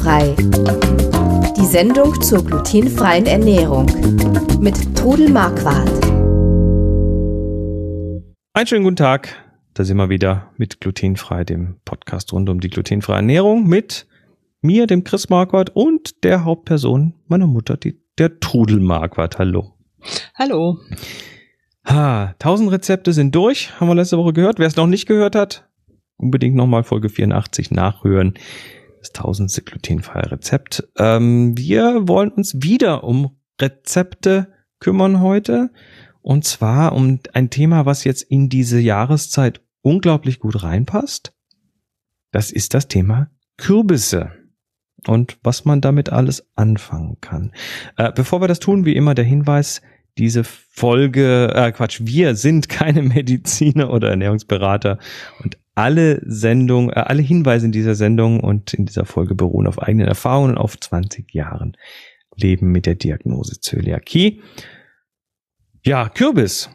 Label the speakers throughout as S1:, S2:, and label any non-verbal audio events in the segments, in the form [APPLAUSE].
S1: Glutenfrei. Die Sendung zur glutenfreien Ernährung mit Trudel Marquardt.
S2: Einen schönen guten Tag. Da sind wir wieder mit Glutenfrei, dem Podcast rund um die glutenfreie Ernährung mit mir, dem Chris Marquardt und der Hauptperson meiner Mutter, die, der Trudel Marquardt. Hallo.
S3: Hallo.
S2: Ha, 1000 Rezepte sind durch, haben wir letzte Woche gehört. Wer es noch nicht gehört hat, unbedingt nochmal Folge 84 nachhören. Das tausendste glutenfreie Rezept. Ähm, wir wollen uns wieder um Rezepte kümmern heute. Und zwar um ein Thema, was jetzt in diese Jahreszeit unglaublich gut reinpasst. Das ist das Thema Kürbisse und was man damit alles anfangen kann. Äh, bevor wir das tun, wie immer der Hinweis, diese Folge, äh, Quatsch, wir sind keine [LAUGHS] Mediziner oder Ernährungsberater und alle Sendungen, äh, alle Hinweise in dieser Sendung und in dieser Folge beruhen auf eigenen Erfahrungen auf 20 Jahren Leben mit der Diagnose Zöliakie. Ja, Kürbis.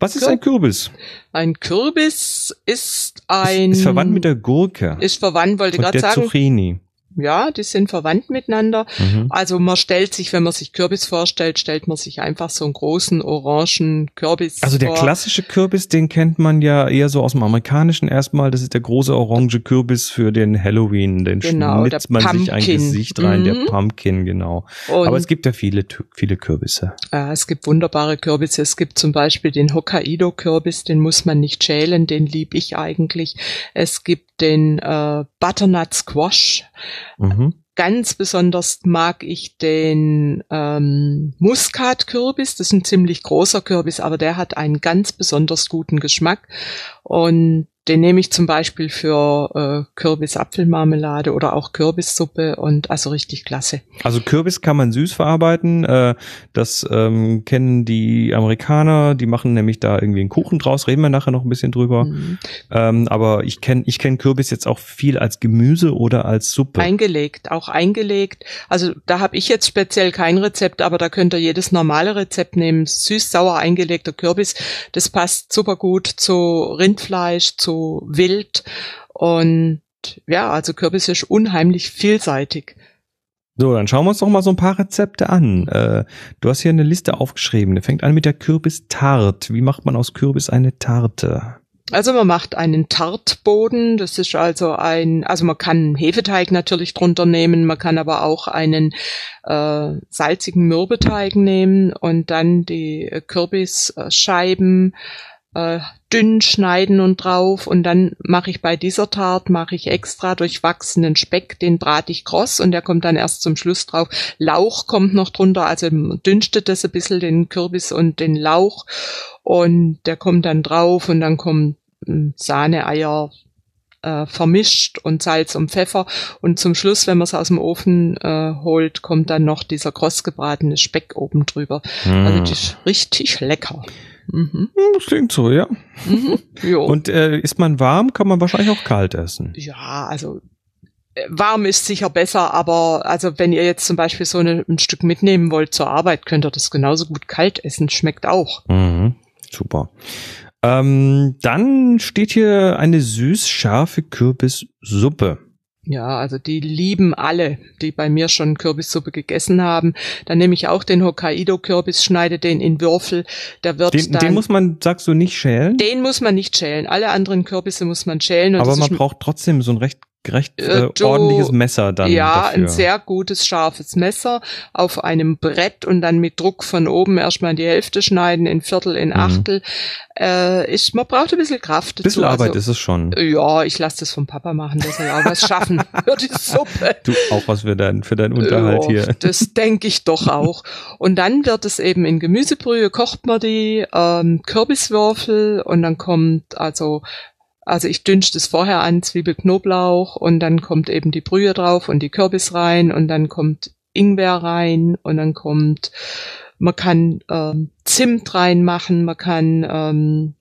S2: Was ist ein Kürbis?
S3: Ein Kürbis ist ein.
S2: Ist, ist verwandt mit der Gurke.
S3: Ist verwandt, wollte gerade sagen.
S2: Zucchini.
S3: Ja, die sind verwandt miteinander. Mhm. Also man stellt sich, wenn man sich Kürbis vorstellt, stellt man sich einfach so einen großen orangen Kürbis
S2: Also der
S3: vor.
S2: klassische Kürbis, den kennt man ja eher so aus dem amerikanischen erstmal. Das ist der große orange Kürbis für den Halloween. Den
S3: genau,
S2: schnitzt man
S3: Pumpkin.
S2: sich ein Gesicht rein,
S3: mhm.
S2: der Pumpkin, genau.
S3: Und
S2: Aber es gibt ja viele, viele Kürbisse.
S3: äh, es gibt wunderbare Kürbisse. Es gibt zum Beispiel den Hokkaido-Kürbis, den muss man nicht schälen, den lieb ich eigentlich. Es gibt den äh, Butternut Squash.
S2: Mhm.
S3: Ganz besonders mag ich den ähm, Muskatkürbis. Das ist ein ziemlich großer Kürbis, aber der hat einen ganz besonders guten Geschmack. Und den nehme ich zum Beispiel für äh, Kürbis-Apfelmarmelade oder auch Kürbissuppe und also richtig klasse.
S2: Also Kürbis kann man süß verarbeiten. Äh, das ähm, kennen die Amerikaner. Die machen nämlich da irgendwie einen Kuchen draus. Reden wir nachher noch ein bisschen drüber.
S3: Mhm.
S2: Ähm, aber ich kenne ich kenn Kürbis jetzt auch viel als Gemüse oder als Suppe.
S3: Eingelegt, auch eingelegt. Also da habe ich jetzt speziell kein Rezept, aber da könnt ihr jedes normale Rezept nehmen. Süß-sauer eingelegter Kürbis, das passt super gut zu Rindfleisch, zu Wild und ja, also Kürbis ist unheimlich vielseitig.
S2: So, dann schauen wir uns doch mal so ein paar Rezepte an. Äh, du hast hier eine Liste aufgeschrieben. Der fängt an mit der Kürbistart. Wie macht man aus Kürbis eine Tarte?
S3: Also man macht einen Tartboden, das ist also ein, also man kann Hefeteig natürlich drunter nehmen, man kann aber auch einen äh, salzigen Mürbeteig nehmen und dann die Kürbisscheiben äh, dünn schneiden und drauf und dann mache ich bei dieser Tart mache ich extra durchwachsenen Speck, den brate ich kross und der kommt dann erst zum Schluss drauf. Lauch kommt noch drunter, also dünstet das ein bisschen den Kürbis und den Lauch und der kommt dann drauf und dann kommt hm, Sahne, Eier, äh, vermischt und Salz und Pfeffer. Und zum Schluss, wenn man es aus dem Ofen äh, holt, kommt dann noch dieser kross gebratene Speck oben drüber.
S2: Hm.
S3: Also das ist richtig lecker. Mhm.
S2: Das klingt so, ja.
S3: Mhm. Jo. [LAUGHS]
S2: Und äh, ist man warm, kann man wahrscheinlich auch kalt essen.
S3: ja, also äh, warm ist sicher besser, aber also wenn ihr jetzt zum Beispiel so eine, ein Stück mitnehmen wollt zur Arbeit, könnt ihr das genauso gut kalt essen. Schmeckt auch.
S2: Mhm. Super. Ähm, dann steht hier eine süß-scharfe Kürbissuppe.
S3: Ja, also die lieben alle, die bei mir schon Kürbissuppe gegessen haben. Dann nehme ich auch den Hokkaido-Kürbis, schneide den in Würfel. Der wird
S2: Den,
S3: dann,
S2: den muss man, sagst du, nicht schälen?
S3: den muss man nicht schälen. Alle anderen Kürbisse muss man schälen. Und
S2: aber man braucht trotzdem so ein recht, recht äh,
S3: Äh, du-
S2: ordentliches Messer dann
S3: ja,
S2: dafür.
S3: ein sehr gutes, scharfes Messer auf einem Brett und dann mit Druck von oben erstmal in die Hälfte schneiden, in Viertel, in Achtel. Äh, ist, man braucht ein bisschen Kraft dazu.
S2: Mhm. Bisschen Arbeit
S3: also,
S2: ist es schon.
S3: Ja, ich lasse das vom Papa machen, der soll auch was schaffen [LAUGHS] für die Suppe.
S2: Du auch was für dein, für deinen Unterhalt
S3: Ja,
S2: hier.
S3: Das denke ich doch auch. Und dann wird es eben in Gemüsebrühe, kocht man die, ähm, Kürbiswürfel und dann kommt also also ich dünste es vorher an, Zwiebel, Knoblauch und dann kommt eben die Brühe drauf und die Kürbis rein und dann kommt Ingwer rein und dann kommt, man kann ähm, Zimt reinmachen, man kann ähm,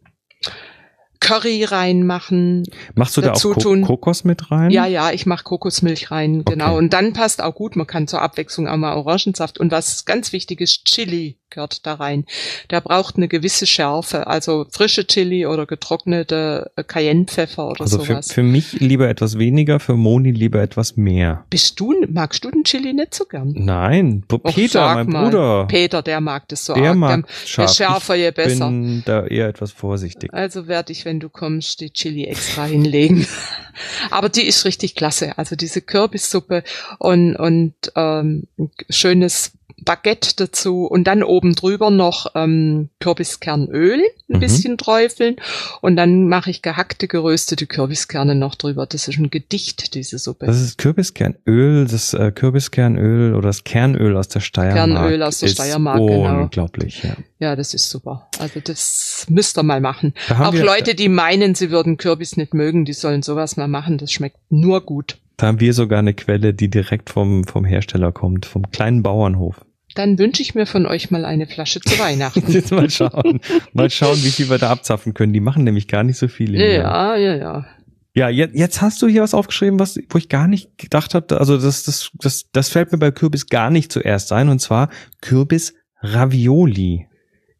S3: Curry reinmachen.
S2: Machst du da auch Ko. Kokos mit rein?
S3: Ja, ja, ich mache Kokosmilch rein, genau.
S2: Okay.
S3: Und dann passt auch gut, man kann zur Abwechslung auch mal Orangensaft. Und was ganz wichtig ist, Chili gehört da rein. Der braucht eine gewisse Schärfe, also frische Chili oder getrocknete äh, Cayennepfeffer oder
S2: also
S3: sowas.
S2: Für, für mich lieber etwas weniger, für Moni lieber etwas mehr.
S3: Bist du, magst du den Chili nicht so gern?
S2: Nein,
S3: Och,
S2: Peter, mein
S3: mal.
S2: Bruder,
S3: Peter, der mag das so
S2: der
S3: arg.
S2: mag
S3: je
S2: scharf.
S3: schärfer, je
S2: ich
S3: besser.
S2: bin da eher etwas vorsichtig.
S3: Also werde ich, wenn du kommst, die Chili extra hinlegen. [LAUGHS] Aber die ist richtig klasse. Also diese Kürbissuppe und, und ähm, schönes Baguette dazu und dann oben drüber noch ähm, Kürbiskernöl ein
S2: Mhm.
S3: bisschen träufeln und dann mache ich gehackte, geröstete Kürbiskerne noch drüber. Das ist ein Gedicht, diese Suppe.
S2: Das ist Kürbiskernöl, das äh, Kürbiskernöl oder das Kernöl aus der Steiermark.
S3: Kernöl aus der Steiermark, genau.
S2: Unglaublich, ja.
S3: Ja, das ist super. Also das müsst ihr mal machen. Auch
S2: wir-
S3: Leute, die meinen, sie würden Kürbis nicht mögen, die sollen sowas mal machen. Das schmeckt nur gut.
S2: Da haben wir sogar eine Quelle, die direkt vom, vom Hersteller kommt, vom kleinen Bauernhof.
S3: Dann wünsche ich mir von euch mal eine Flasche zu Weihnachten. [LAUGHS]
S2: Jetzt mal schauen, mal schauen, wie viel wir da abzapfen können. Die machen nämlich gar nicht so viel. im Jahr.
S3: ja, ja, ja.
S2: Ja, jetzt, jetzt hast du hier was aufgeschrieben, was, wo ich gar nicht gedacht habe. Also das, das, das, das fällt mir bei Kürbis gar nicht zuerst ein. Und zwar Kürbis Ravioli.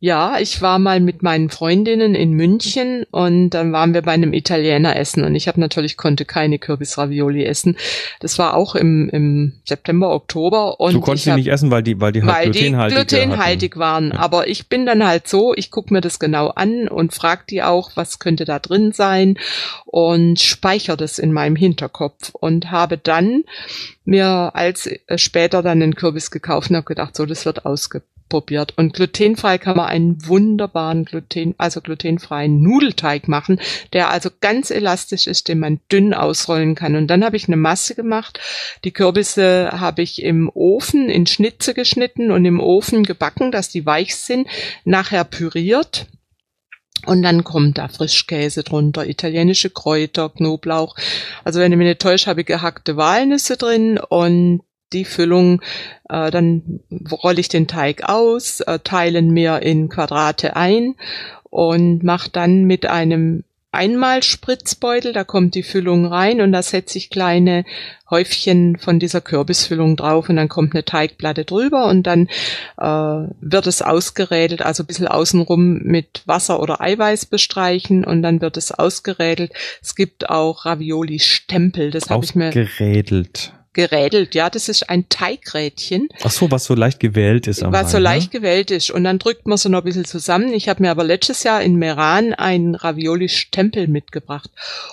S3: Ja, ich war mal mit meinen Freundinnen in München und dann waren wir bei einem Italiener essen und ich habe natürlich konnte keine Kürbisravioli essen. Das war auch im, im September, Oktober und
S2: du konntest
S3: hab-
S2: nicht essen, weil die, weil die halt
S3: weil die
S2: glutenhaltig
S3: glutenhaltig waren.
S2: Ja.
S3: Aber ich bin dann halt so, ich gucke mir das genau an und frage die auch, was könnte da drin sein und speichere das in meinem Hinterkopf und habe dann mir als äh, später dann einen Kürbis gekauft und habe gedacht, so, das wird ausgeprobiert. Und glutenfrei kann man einen wunderbaren Gluten, also glutenfreien Nudelteig machen, der also ganz elastisch ist, den man dünn ausrollen kann. Und dann habe ich eine Masse gemacht. Die Kürbisse habe ich im Ofen in Schnitze geschnitten und im Ofen gebacken, dass die weich sind, nachher püriert. Und dann kommt da Frischkäse drunter, italienische Kräuter, Knoblauch. Also wenn ich mich nicht täusche, habe ich gehackte Walnüsse drin und die Füllung, äh, dann rolle ich den Teig aus, äh, teilen mir in Quadrate ein und mache dann mit einem Einmalspritzbeutel, da kommt die Füllung rein und da setze ich kleine Häufchen von dieser Kürbisfüllung drauf und dann kommt eine Teigplatte drüber und dann äh, wird es ausgerädelt, also ein bisschen außenrum mit Wasser oder Eiweiß bestreichen und dann wird es ausgerädelt. Es gibt auch Ravioli-Stempel, das habe ich mir
S2: Ausgerädelt.
S3: Gerädelt. Ja, das ist ein Teigrädchen
S2: Ach so, was so leicht gewählt ist
S3: was so
S2: Rand, ne?
S3: leicht gewählt ist. Und dann drückt man so noch ein bisschen zusammen. Ich habe mir aber letztes Jahr in Meran einen Ravioli-Stempel mitgebracht.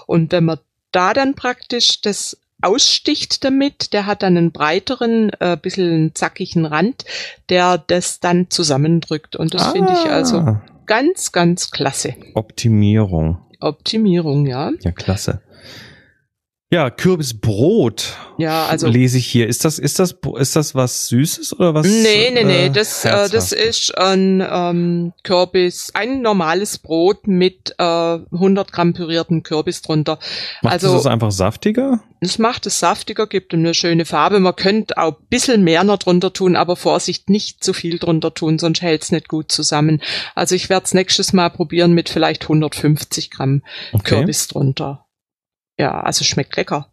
S3: Und wenn man da dann praktisch das aussticht damit, der hat dann einen breiteren, äh, bisschen zackigen Rand, der das dann zusammendrückt. Und das finde ich also
S2: Ah,
S3: ganz, ganz klasse.
S2: Optimierung.
S3: Optimierung, ja.
S2: Ja, klasse. Ja, Kürbisbrot.
S3: Ja, also
S2: lese ich hier. Ist das, ist das, ist das was Süßes oder was?
S3: Nee, nee, nee,
S2: äh,
S3: das, äh, das ist ein ähm, Kürbis, ein normales Brot mit äh, 100 Gramm pürierten Kürbis drunter.
S2: Macht
S3: also-
S2: das einfach saftiger?
S3: Das macht es saftiger, gibt ihm eine schöne Farbe. Man könnte auch ein bisschen mehr noch drunter tun, aber Vorsicht, nicht zu viel drunter tun, sonst hält's nicht gut zusammen. Also ich werde es nächstes Mal probieren mit vielleicht 150 Gramm
S2: Okay.
S3: Kürbis drunter. Ja, also schmeckt lecker.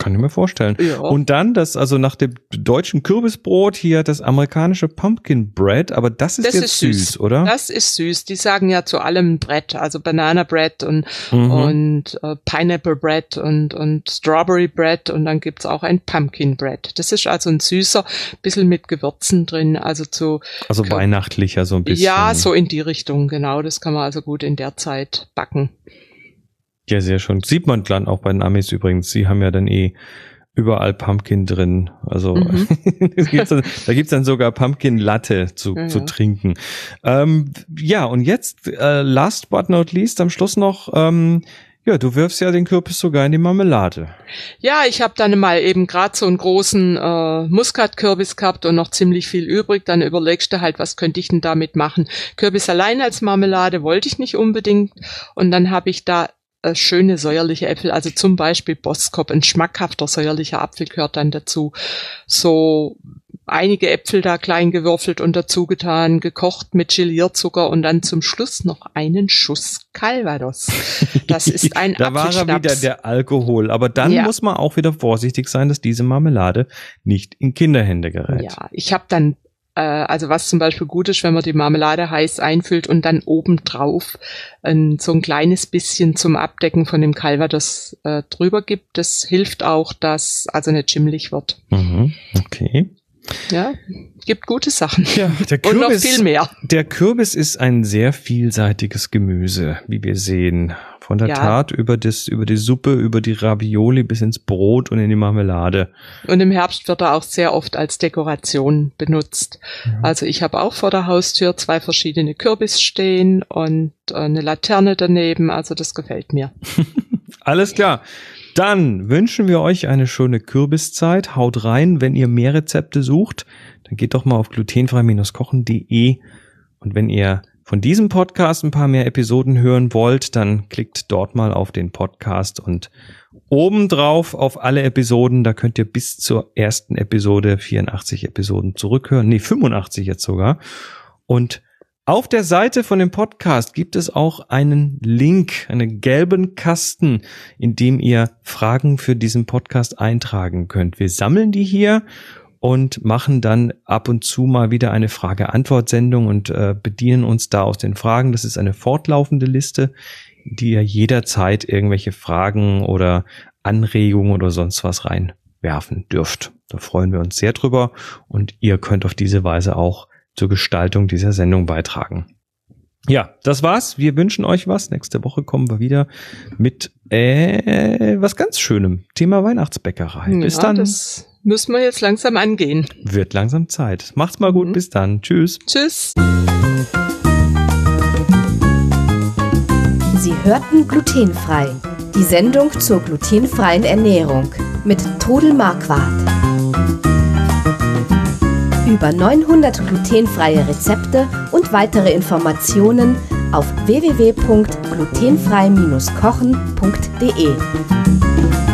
S2: Kann ich mir vorstellen.
S3: Ja.
S2: Und dann das, also nach dem deutschen Kürbisbrot hier das amerikanische Pumpkin Bread, aber das ist
S3: Das
S2: jetzt
S3: ist
S2: süß,
S3: süß.
S2: oder?
S3: Das ist süß. Die sagen ja zu allem Brett, also Banana Bread und
S2: Mhm.
S3: und äh, Pineapple Bread und, und Strawberry Bread und dann gibt's auch ein Pumpkin Bread. Das ist also ein süßer, bisschen mit Gewürzen drin, also zu,
S2: also weihnachtlicher so ein bisschen.
S3: ja, so in die Richtung, genau. Das kann man also gut in der Zeit backen.
S2: Ja, sehr schön. Sieht man dann auch bei den Amis übrigens. Sie haben ja dann eh überall Pumpkin drin. Also
S3: Mhm. [LAUGHS]
S2: gibt's dann, da gibt's dann sogar Pumpkin Latte zu,
S3: Ja,
S2: zu trinken. Ähm, ja, und jetzt, äh, last but not least, am Schluss noch, ähm, ja, du wirfst ja den Kürbis sogar in die Marmelade.
S3: Ja, ich habe dann mal eben gerade so einen großen äh, Muskatkürbis gehabt und noch ziemlich viel übrig. Dann überlegst du halt, was könnte ich denn damit machen? Kürbis allein als Marmelade wollte ich nicht unbedingt. Und dann habe ich da äh, schöne säuerliche Äpfel, also zum Beispiel Boskop, ein schmackhafter säuerlicher Apfel gehört dann dazu. So einige Äpfel da klein gewürfelt und dazu getan, gekocht mit Gelierzucker und dann zum Schluss noch einen Schuss Calvados. Das [LAUGHS] ist ein
S2: Da war er wieder der Alkohol. Aber dann
S3: Ja.
S2: muss man auch wieder vorsichtig sein, dass diese Marmelade nicht in Kinderhände gerät.
S3: Ja, ich habe dann also was zum Beispiel gut ist, wenn man die Marmelade heiß einfüllt und dann obendrauf ein, so ein kleines bisschen zum Abdecken von dem Calva das äh, drüber gibt. Das hilft auch, dass also nicht schimmelig wird.
S2: Mhm, okay.
S3: Ja, gibt gute Sachen.
S2: Ja, der Kürbis,
S3: Und noch viel mehr.
S2: Der Kürbis ist ein sehr vielseitiges Gemüse, wie wir sehen. Von der
S3: Ja.
S2: Tat über das, über die Suppe, über die Ravioli bis ins Brot und in die Marmelade.
S3: Und im Herbst wird er auch sehr oft als Dekoration benutzt. Also ich habe auch vor der Haustür zwei verschiedene Kürbis stehen und äh, eine Laterne daneben. Also das gefällt mir. [LAUGHS]
S2: Alles klar. Dann wünschen wir euch eine schöne Kürbiszeit. Haut rein, wenn ihr mehr Rezepte sucht, dann geht doch mal auf glutenfrei-kochen.de und wenn ihr von diesem Podcast ein paar mehr Episoden hören wollt, dann klickt dort mal auf den Podcast und obendrauf auf alle Episoden, da könnt ihr bis zur ersten Episode 84 Episoden zurückhören, nee 85 jetzt sogar und auf der Seite von dem Podcast gibt es auch einen Link, einen gelben Kasten, in dem ihr Fragen für diesen Podcast eintragen könnt. Wir sammeln die hier und machen dann ab und zu mal wieder eine Frage-Antwort-Sendung und äh, bedienen uns da aus den Fragen. Das ist eine fortlaufende Liste, die ihr jederzeit irgendwelche Fragen oder Anregungen oder sonst was reinwerfen dürft. Da freuen wir uns sehr drüber und ihr könnt auf diese Weise auch zur Gestaltung dieser Sendung beitragen. Ja, das war's. Wir wünschen euch was. Nächste Woche kommen wir wieder mit äh, was ganz Schönem. Thema Weihnachtsbäckerei. Bis
S3: ja,
S2: dann.
S3: Müssen wir jetzt langsam angehen.
S2: Wird langsam Zeit. Macht's mal gut.
S3: Mhm.
S2: Bis dann. Tschüss.
S3: Tschüss.
S1: Sie hörten glutenfrei. Die Sendung zur glutenfreien Ernährung mit Todel Marquardt. Über 900 glutenfreie Rezepte und weitere Informationen auf www.glutenfrei-kochen.de.